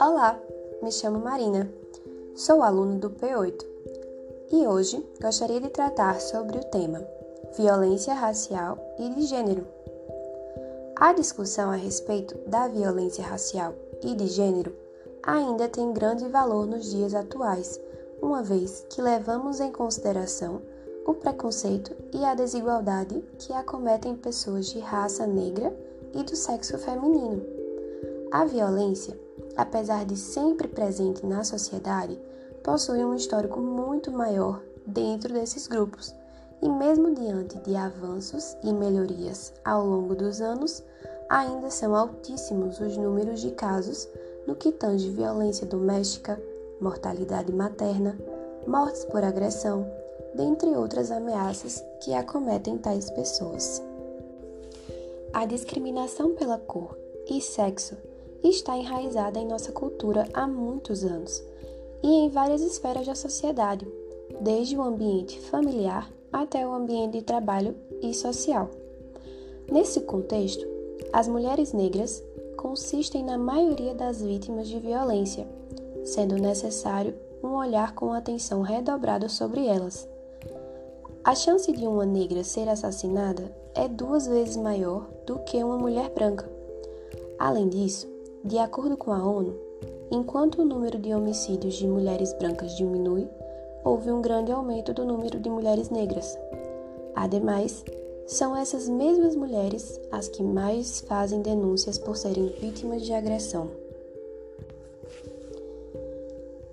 Olá, me chamo Marina, sou aluno do P8 e hoje gostaria de tratar sobre o tema violência racial e de gênero. A discussão a respeito da violência racial e de gênero ainda tem grande valor nos dias atuais, uma vez que levamos em consideração o preconceito e a desigualdade que acometem pessoas de raça negra e do sexo feminino. A violência, apesar de sempre presente na sociedade, possui um histórico muito maior dentro desses grupos, e mesmo diante de avanços e melhorias ao longo dos anos, ainda são altíssimos os números de casos no que tange violência doméstica, mortalidade materna, mortes por agressão, dentre outras ameaças que acometem tais pessoas. A discriminação pela cor e sexo está enraizada em nossa cultura há muitos anos e em várias esferas da sociedade, desde o ambiente familiar até o ambiente de trabalho e social. Nesse contexto, as mulheres negras consistem na maioria das vítimas de violência, sendo necessário um olhar com atenção redobrada sobre elas. A chance de uma negra ser assassinada é duas vezes maior do que uma mulher branca. Além disso, de acordo com a ONU, enquanto o número de homicídios de mulheres brancas diminui, houve um grande aumento do número de mulheres negras. Ademais, são essas mesmas mulheres as que mais fazem denúncias por serem vítimas de agressão.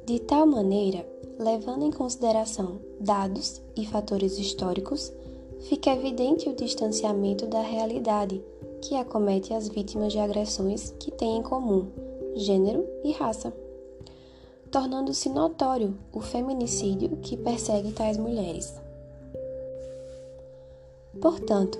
De tal maneira, levando em consideração dados e fatores históricos, fica evidente o distanciamento da realidade que acomete as vítimas de agressões que têm em comum gênero e raça, tornando-se notório o feminicídio que persegue tais mulheres. Portanto,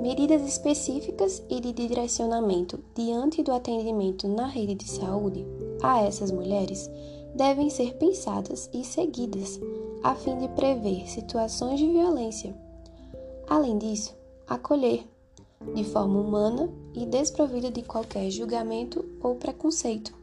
medidas específicas e de direcionamento diante do atendimento na rede de saúde a essas mulheres devem ser pensadas e seguidas a fim de prever situações de violência. Além disso, acolher de forma humana e desprovida de qualquer julgamento ou preconceito.